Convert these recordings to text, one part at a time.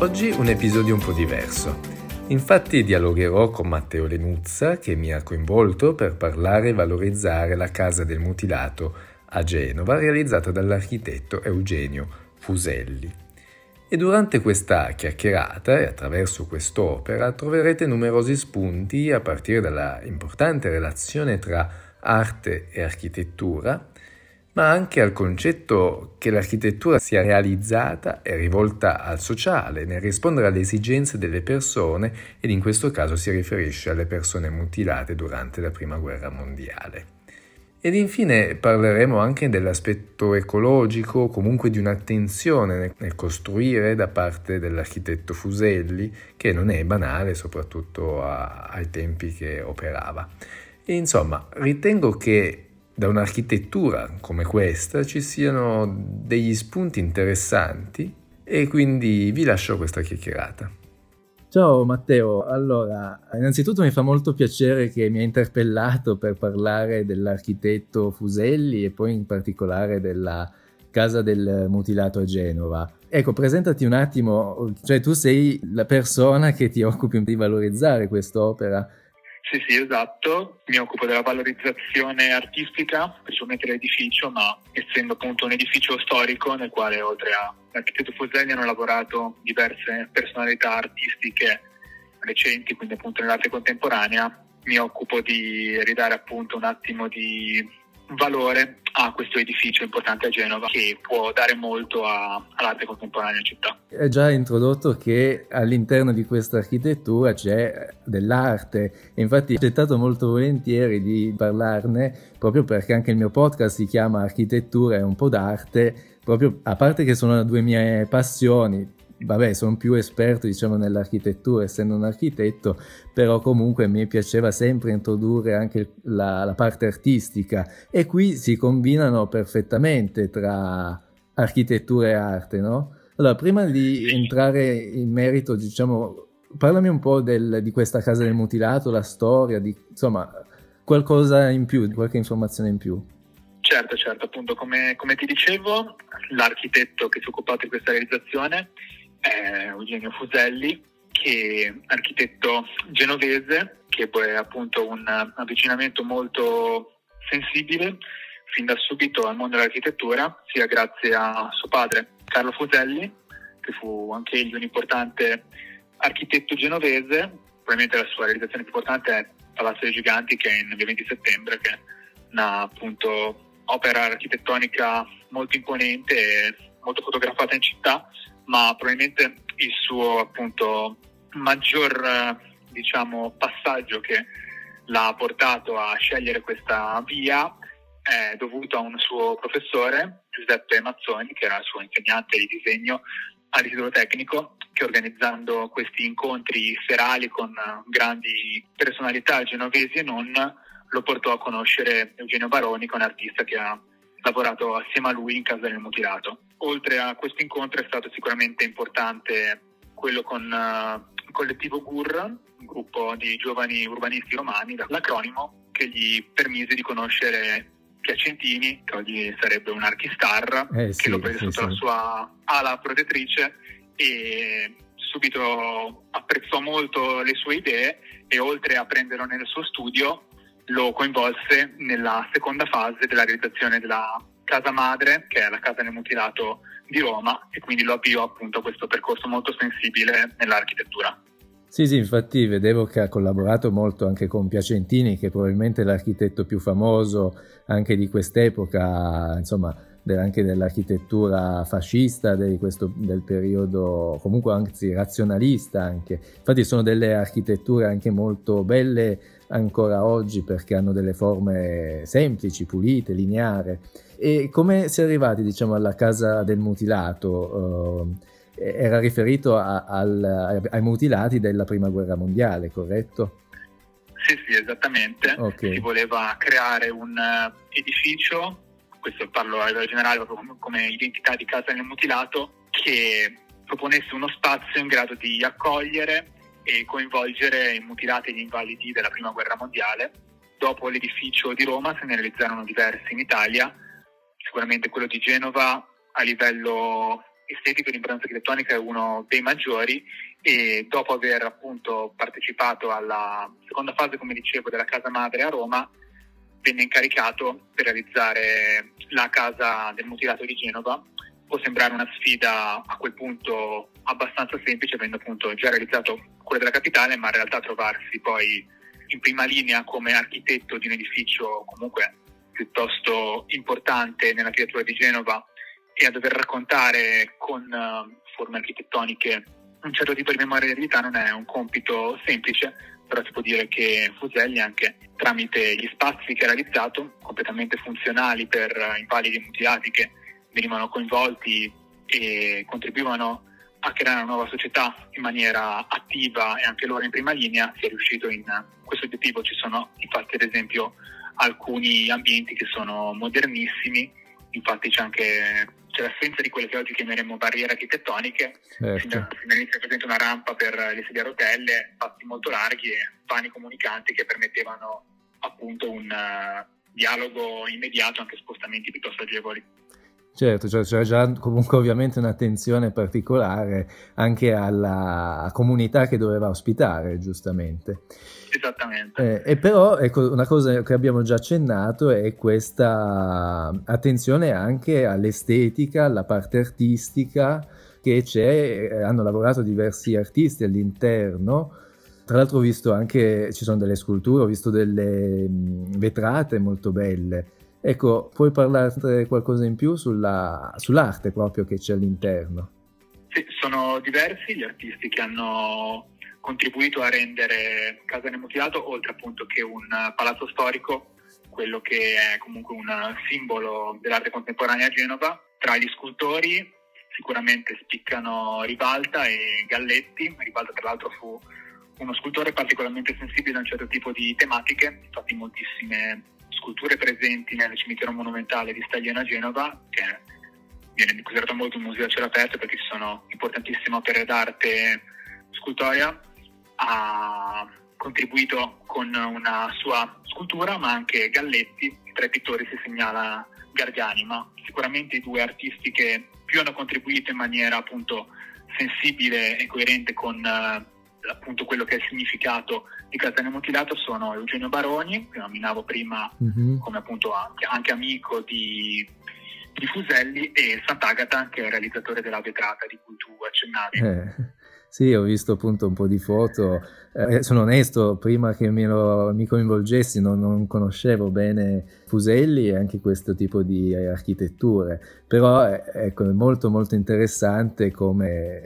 Oggi un episodio un po' diverso. Infatti dialogherò con Matteo Lenuzza che mi ha coinvolto per parlare e valorizzare la casa del mutilato a Genova realizzata dall'architetto Eugenio Fuselli. E durante questa chiacchierata e attraverso quest'opera troverete numerosi spunti a partire dalla importante relazione tra arte e architettura, ma anche al concetto che l'architettura sia realizzata e rivolta al sociale, nel rispondere alle esigenze delle persone ed in questo caso si riferisce alle persone mutilate durante la Prima Guerra Mondiale. Ed infine parleremo anche dell'aspetto ecologico, comunque di un'attenzione nel costruire da parte dell'architetto Fuselli, che non è banale, soprattutto a, ai tempi che operava. E insomma, ritengo che da un'architettura come questa ci siano degli spunti interessanti e quindi vi lascio questa chiacchierata. Ciao Matteo, allora innanzitutto mi fa molto piacere che mi hai interpellato per parlare dell'architetto Fuselli e poi in particolare della casa del mutilato a Genova. Ecco, presentati un attimo, cioè tu sei la persona che ti occupi di valorizzare quest'opera sì, sì, esatto. Mi occupo della valorizzazione artistica, principalmente dell'edificio, ma essendo appunto un edificio storico nel quale oltre all'architetto Fuselli hanno lavorato diverse personalità artistiche recenti, quindi appunto nell'arte contemporanea, mi occupo di ridare appunto un attimo di valore a questo edificio importante a Genova che può dare molto a, all'arte contemporanea in città. È già introdotto che all'interno di questa architettura c'è dell'arte e infatti ho accettato molto volentieri di parlarne proprio perché anche il mio podcast si chiama Architettura e un po' d'arte, proprio a parte che sono due mie passioni, vabbè, sono più esperto diciamo nell'architettura essendo un architetto, però comunque mi piaceva sempre introdurre anche la, la parte artistica e qui si combinano perfettamente tra architettura e arte, no? Allora, prima di entrare in merito, diciamo, parlami un po' del, di questa casa del mutilato, la storia, di, insomma, qualcosa in più, qualche informazione in più. Certo, certo, appunto come, come ti dicevo, l'architetto che si è occupato di questa realizzazione è Eugenio Fuselli, che è architetto genovese, che è appunto un avvicinamento molto sensibile fin da subito al mondo dell'architettura, sia grazie a suo padre Carlo Fuselli, che fu anche egli un importante architetto genovese, probabilmente la sua realizzazione più importante è Palazzo dei Giganti, che è in via 20 settembre, che è una appunto opera architettonica molto imponente e molto fotografata in città, ma probabilmente il suo appunto maggior diciamo, passaggio che l'ha portato a scegliere questa via è dovuto a un suo professore, Giuseppe Mazzoni, che era il suo insegnante di disegno all'Istituto Tecnico, che organizzando questi incontri serali con grandi personalità genovesi e non, lo portò a conoscere Eugenio Baroni, che è un artista che ha lavorato assieme a lui in Casa del Mutilato. Oltre a questo incontro è stato sicuramente importante quello con uh, il collettivo GUR, un gruppo di giovani urbanisti romani, l'acronimo che gli permise di conoscere Piacentini, che oggi sarebbe un archistar, eh, sì, che lo prese sì, sotto sì. la sua ala protettrice e subito apprezzò molto le sue idee e oltre a prenderlo nel suo studio lo coinvolse nella seconda fase della realizzazione della casa madre, che è la casa del mutilato di Roma, e quindi lo avviò appunto a questo percorso molto sensibile nell'architettura. Sì, sì, infatti vedevo che ha collaborato molto anche con Piacentini, che è probabilmente l'architetto più famoso anche di quest'epoca, insomma, anche dell'architettura fascista questo, del periodo, comunque anzi razionalista anche. Infatti sono delle architetture anche molto belle ancora oggi perché hanno delle forme semplici, pulite, lineari. E come si è arrivati diciamo alla casa del mutilato? Eh, era riferito a, al, ai mutilati della prima guerra mondiale, corretto? Sì, sì, esattamente. Okay. Si voleva creare un uh, edificio, questo parlo a livello generale proprio come identità di casa del mutilato, che proponesse uno spazio in grado di accogliere e coinvolgere i mutilati e gli invalidi della prima guerra mondiale. Dopo l'edificio di Roma se ne realizzarono diversi in Italia, sicuramente quello di Genova a livello estetico di importanza architettonica è uno dei maggiori e dopo aver appunto partecipato alla seconda fase, come dicevo, della casa madre a Roma, venne incaricato per realizzare la casa del mutilato di Genova. Può sembrare una sfida a quel punto abbastanza semplice, avendo appunto già realizzato quella della capitale, ma in realtà trovarsi poi in prima linea come architetto di un edificio comunque piuttosto importante nell'architettura di Genova e a dover raccontare con uh, forme architettoniche un certo tipo di memoria di eredità non è un compito semplice, però si può dire che Fuselli anche tramite gli spazi che ha realizzato, completamente funzionali per invalidi e mutilati che venivano coinvolti e contribuivano a creare una nuova società in maniera attiva e anche loro in prima linea, si è riuscito in questo obiettivo. Ci sono infatti ad esempio alcuni ambienti che sono modernissimi, infatti c'è anche c'è l'assenza di quelle che oggi chiameremo barriere architettoniche, certo. all'inizio presente una rampa per le sedie a rotelle, fatti molto larghi e vani comunicanti che permettevano appunto un uh, dialogo immediato, anche spostamenti piuttosto agevoli. Certo, cioè c'era già comunque ovviamente un'attenzione particolare anche alla comunità che doveva ospitare, giustamente. Esattamente. Eh, e però ecco, una cosa che abbiamo già accennato è questa attenzione anche all'estetica, alla parte artistica che c'è, eh, hanno lavorato diversi artisti all'interno. Tra l'altro ho visto anche, ci sono delle sculture, ho visto delle vetrate molto belle. Ecco, puoi parlarne qualcosa in più sulla, sull'arte proprio che c'è all'interno? Sì, sono diversi gli artisti che hanno contribuito a rendere Casa del Mutilato, oltre appunto che un palazzo storico, quello che è comunque un simbolo dell'arte contemporanea a Genova. Tra gli scultori sicuramente spiccano Rivalta e Galletti. Rivalta tra l'altro fu uno scultore particolarmente sensibile a un certo tipo di tematiche, infatti moltissime sculture presenti nel cimitero monumentale di Staglieno a Genova, che viene considerato molto un museo a cielo aperto perché ci sono importantissime opere d'arte scultoria ha contribuito con una sua scultura, ma anche Galletti, tra i pittori si segnala Gargani, ma sicuramente i due artisti che più hanno contribuito in maniera appunto sensibile e coerente con uh, appunto quello che è il significato di Catania Mutilato sono Eugenio Baroni, che nominavo prima mm-hmm. come appunto anche, anche amico di, di, Fuselli, e Sant'Agata, che è il realizzatore della vetrata di cui tu accennavi. Eh. Sì, ho visto appunto un po' di foto. Eh, sono onesto, prima che lo, mi coinvolgessi non, non, conoscevo bene Fuselli e anche questo tipo di architetture, però eh, ecco, è molto molto interessante come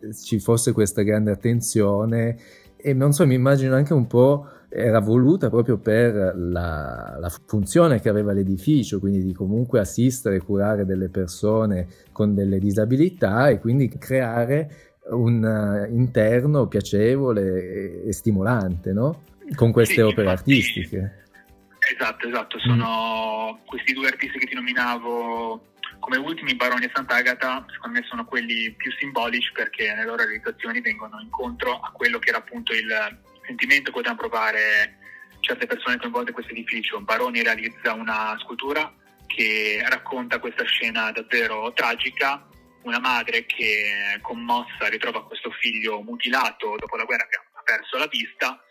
eh, ci fosse questa grande attenzione e non so, mi immagino anche un po' era voluta proprio per la, la, funzione che aveva l'edificio, quindi di comunque assistere e curare delle persone con delle disabilità e quindi creare un uh, interno piacevole e, e, stimolante, no? Con queste sì, opere infatti, artistiche. Esatto, esatto, sono mm. questi due artisti che ti nominavo come ultimi, Baroni e Sant'Agata, secondo me sono quelli più simbolici perché nelle loro realizzazioni vengono incontro a quello che era appunto il sentimento che potevano provare certe persone coinvolte in questo edificio. Baroni realizza una scultura che racconta questa scena davvero tragica una madre che commossa ritrova questo figlio mutilato dopo la guerra che ha perso la vista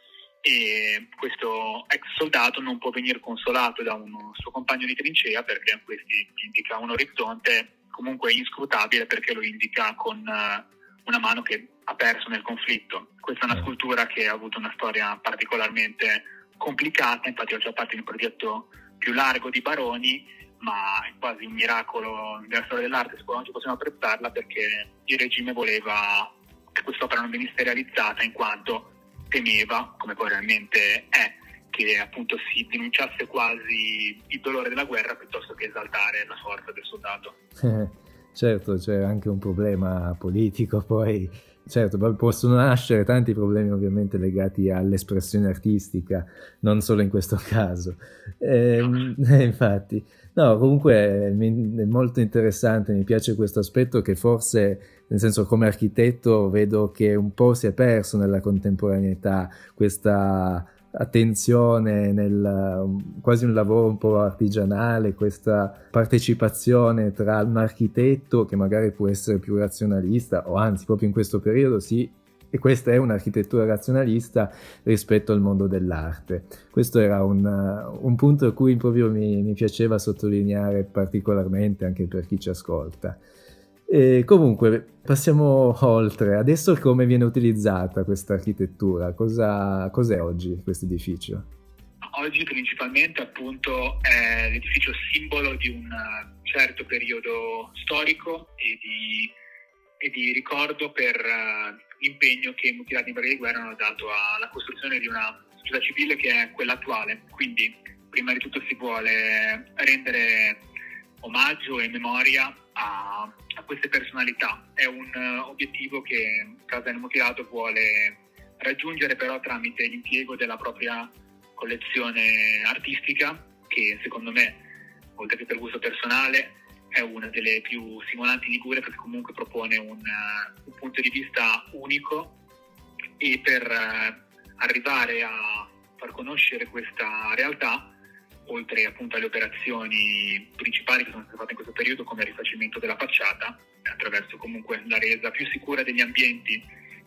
e questo ex soldato non può venire consolato da un suo compagno di trincea perché questi indica un orizzonte comunque inscrutabile perché lo indica con eh, una mano che ha perso nel conflitto. Questa è una scultura che ha avuto una storia particolarmente complicata, infatti faceva parte di un progetto più largo di Baroni ma è quasi un miracolo della storia dell'arte, sicuramente possiamo apprezzarla perché il regime voleva che quest'opera non venisse realizzata in quanto temeva, come poi realmente è, che appunto si denunciasse quasi il dolore della guerra piuttosto che esaltare la forza del soldato. Eh, certo, c'è anche un problema politico poi Certo, possono nascere tanti problemi ovviamente legati all'espressione artistica, non solo in questo caso. Eh, infatti, no, comunque è molto interessante, mi piace questo aspetto che forse, nel senso come architetto, vedo che un po' si è perso nella contemporaneità questa attenzione nel quasi un lavoro un po' artigianale, questa partecipazione tra un architetto che magari può essere più razionalista o anzi proprio in questo periodo si e questa è un'architettura razionalista rispetto al mondo dell'arte. Questo era un, un punto a cui proprio mi, mi, piaceva sottolineare particolarmente anche per chi ci ascolta. E comunque passiamo oltre. Adesso come viene utilizzata questa architettura? Cosa, cos'è oggi questo edificio? Oggi principalmente appunto è l'edificio simbolo di un certo periodo storico e di, e di ricordo per uh, l'impegno che i mutilati in di guerra hanno dato alla costruzione di una società civile che è quella attuale. Quindi prima di tutto si vuole rendere omaggio e memoria a, a queste personalità. È un uh, obiettivo che del Mutilato vuole raggiungere però tramite l'impiego della propria collezione artistica che secondo me, oltre che per gusto personale, è una delle più stimolanti di Ligure perché comunque propone un, uh, un, punto di vista unico e per uh, arrivare a far conoscere questa realtà oltre appunto alle operazioni principali che sono state fatte in questo periodo come il rifacimento della facciata, attraverso comunque la resa più sicura degli ambienti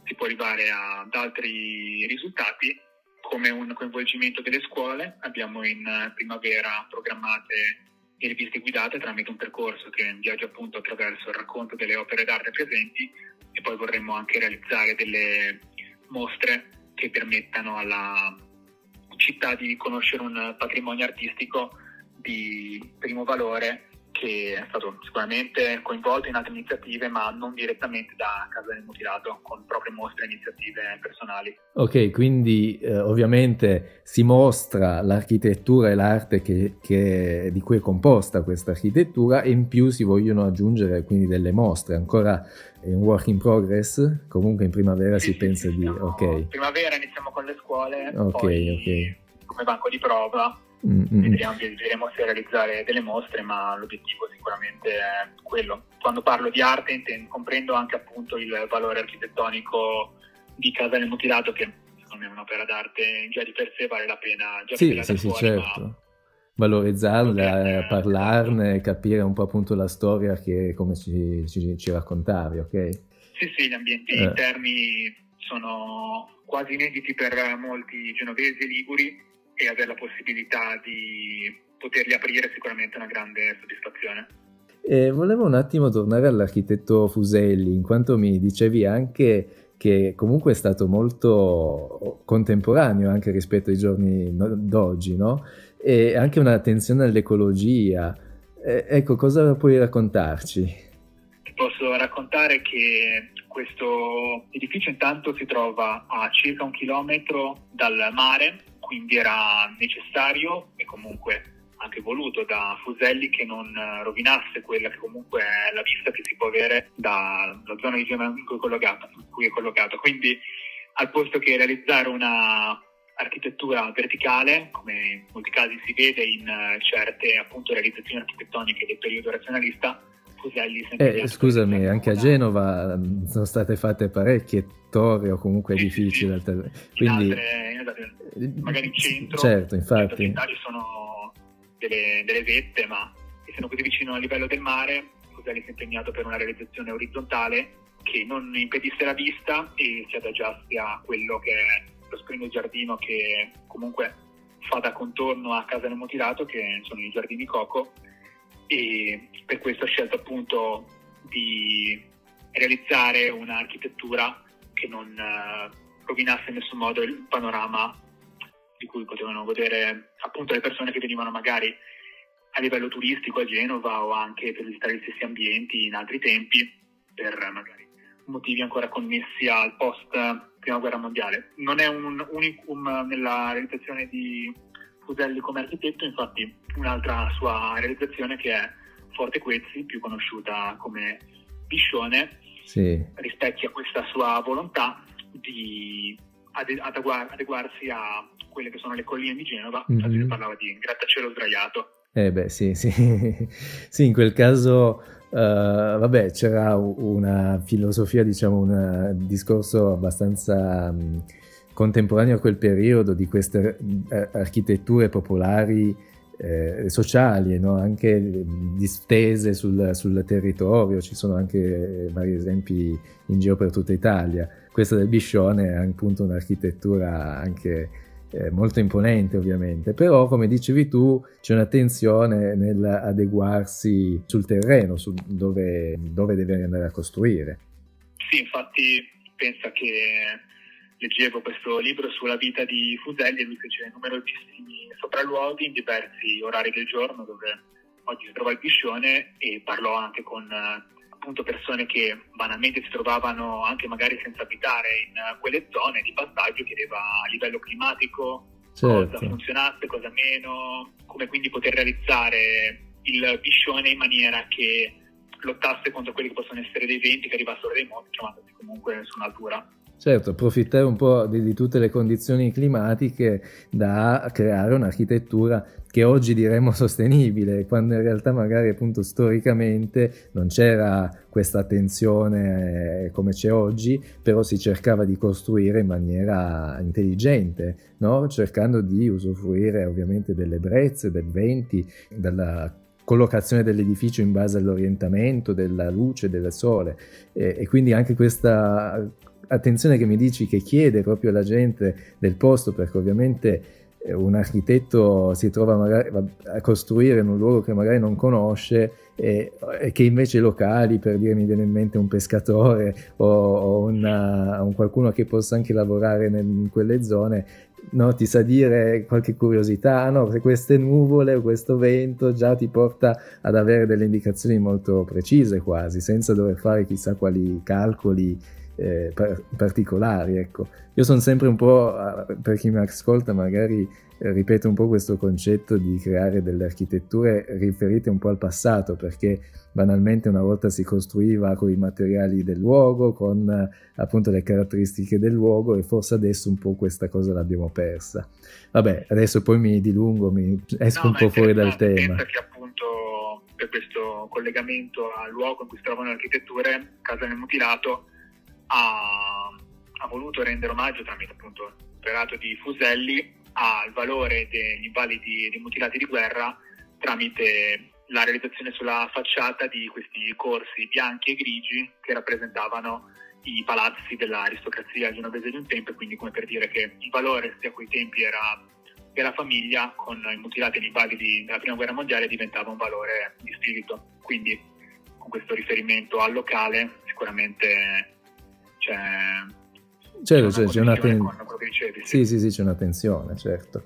si può arrivare ad altri risultati come un coinvolgimento delle scuole. Abbiamo in primavera programmate le riviste guidate tramite un percorso che viaggia appunto attraverso il racconto delle opere d'arte presenti e poi vorremmo anche realizzare delle mostre che permettano alla città di conoscere un patrimonio artistico di primo valore che è stato sicuramente coinvolto in altre iniziative, ma non direttamente da Casa del Mutilato, con proprie mostre e iniziative personali. Ok, quindi eh, ovviamente si mostra l'architettura e l'arte che, che, di cui è composta questa architettura e in più si vogliono aggiungere quindi delle mostre, ancora è un work in progress, comunque in primavera sì, si sì, pensa sì, di... Ok. In primavera iniziamo con le scuole, ok, ok. come banco di prova Mm-hmm. Se realizzare delle mostre, ma l'obiettivo sicuramente è quello. Quando parlo di arte intendo, comprendo anche appunto il valore architettonico di Casa del Mutilato, che secondo me è un'opera d'arte già di per sé vale la pena già sì, sì, sì, fuori, certo. Valorizzarla, eh, parlarne, capire un po' appunto la storia che come ci, ci, ci raccontavi, ok? Sì, sì, gli ambienti eh. interni sono quasi inediti per molti genovesi e liguri e avere la possibilità di poterli aprire è sicuramente una grande soddisfazione. E volevo un attimo tornare all'architetto Fuselli, in quanto mi dicevi anche che comunque è stato molto contemporaneo anche rispetto ai giorni d'oggi, no? E anche un'attenzione all'ecologia. E, ecco, cosa puoi raccontarci? Posso raccontare che questo edificio intanto si trova a circa un chilometro dal mare quindi era necessario e comunque anche voluto da Fuselli che non rovinasse quella che comunque è la vista che si può avere dalla zona di Genova in cui è collocato. Quindi al posto che realizzare una architettura verticale, come in molti casi si vede in certe appunto realizzazioni architettoniche del periodo razionalista, Fuselli eh, scusami, anche a Genova mm, sono state fatte parecchie torri o comunque edifici. Sì, sì. Quindi... Altre, in altre, magari in centro, certo, infatti. in ci sono delle, delle vette, ma essendo così vicino al livello del mare, Fuselli si è impegnato per una realizzazione orizzontale che non impedisse la vista e si adagiasse a quello che è lo splendido giardino che comunque fa da contorno a Casa del Mutilato, che sono i giardini Coco, e per questo ho scelto appunto di realizzare un'architettura che non uh, rovinasse in nessun modo il panorama di cui potevano godere appunto le persone che venivano magari a livello turistico a Genova o anche per visitare gli stessi ambienti in altri tempi per magari motivi ancora connessi al post prima guerra mondiale. Non è un unicum nella realizzazione di Fuselli come architetto, infatti un'altra sua realizzazione che è Forte Quezzi, più conosciuta come Piscione, sì. rispecchia questa sua volontà di adeguarsi a quelle che sono le colline di Genova, mm-hmm. infatti si parlava di grattacielo sdraiato. Eh beh, sì, sì. sì in quel caso, uh, vabbè, c'era una filosofia, diciamo, un discorso abbastanza... Um, contemporaneo a quel periodo di queste eh, architetture popolari eh, sociali, no? anche distese sul, sul, territorio, ci sono anche vari esempi in giro per tutta Italia. Questa del Biscione è appunto un'architettura anche eh, molto imponente ovviamente, però come dicevi tu c'è un'attenzione nell'adeguarsi sul terreno, su dove, dove deve andare a costruire. Sì, infatti pensa che leggevo questo libro sulla vita di Fuselli e lui fece numerosissimi sopralluoghi in diversi orari del giorno dove oggi si trova il Piscione e parlò anche con appunto persone che banalmente si trovavano anche magari senza abitare in quelle zone di passaggio, chiedeva a livello climatico certo. cosa funzionasse, cosa meno, come quindi poter realizzare il Piscione in maniera che lottasse contro quelli che possono essere dei venti che arrivassero dai monti, trovandosi comunque su un'altura. Certo, approfittare un po' di, di, tutte le condizioni climatiche da creare un'architettura che oggi diremmo sostenibile, quando in realtà magari appunto storicamente non c'era questa attenzione eh, come c'è oggi, però si cercava di costruire in maniera intelligente, no? cercando di usufruire ovviamente delle brezze, del venti, della collocazione dell'edificio in base all'orientamento della luce del sole e, e quindi anche questa attenzione che mi dici che chiede proprio la gente del posto, perché ovviamente un architetto si trova magari a costruire in un luogo che magari non conosce e, e che invece locali, per dire mi viene in mente un pescatore o, o una, un qualcuno che possa anche lavorare nel, in quelle zone, no, ti sa dire qualche curiosità, no, queste nuvole o questo vento già ti porta ad avere delle indicazioni molto precise quasi, senza dover fare chissà quali calcoli eh, particolari. Ecco. Io sono sempre un po', per chi mi ascolta, magari eh, ripeto un po' questo concetto di creare delle architetture riferite un po' al passato, perché banalmente una volta si costruiva con i materiali del luogo, con appunto le caratteristiche del luogo e forse adesso un po' questa cosa l'abbiamo persa. Vabbè, adesso poi mi dilungo, mi esco no, un po' fuori dal tema. Che appunto per questo collegamento al luogo in cui si trovano le architetture, Casa nel Mutilato, ha, ha voluto rendere omaggio tramite appunto il relato di Fuselli al valore degli invalidi e dei mutilati di guerra tramite la realizzazione sulla facciata di questi corsi bianchi e grigi che rappresentavano i palazzi dell'aristocrazia genovese di un tempo quindi come per dire che il valore sia a quei tempi era della famiglia con i mutilati e gli invalidi della prima guerra mondiale diventava un valore di spirito. Quindi con questo riferimento al locale sicuramente c'è, certo, c'è, c'è una ten... sì. sì, sì, sì, c'è una tensione, certo.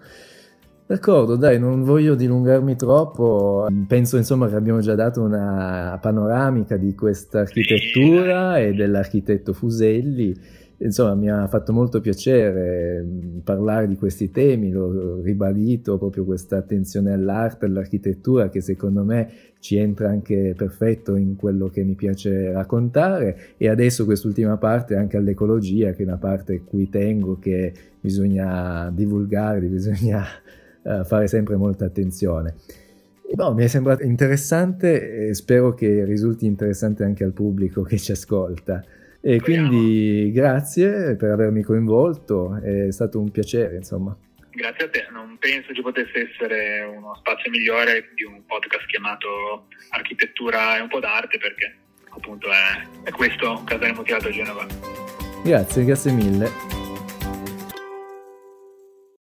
D'accordo, dai, non voglio dilungarmi troppo, penso insomma che abbiamo già dato una panoramica di questa architettura sì. e dell'architetto Fuselli insomma mi ha fatto molto piacere mm, parlare di questi temi, l'ho ribadito proprio questa attenzione all'arte, all'architettura che secondo me ci entra anche perfetto in quello che mi piace raccontare e adesso quest'ultima parte anche all'ecologia che è una parte a cui tengo che bisogna divulgare, bisogna uh, fare sempre molta attenzione. No, mi è sembrato interessante e spero che risulti interessante anche al pubblico che ci ascolta. E quindi grazie per avermi coinvolto, è stato un piacere, insomma. Grazie a te, non penso ci potesse essere uno spazio migliore di un podcast chiamato Architettura e un po' d'arte perché appunto è, è questo casale motivato a Genova. Grazie, grazie mille.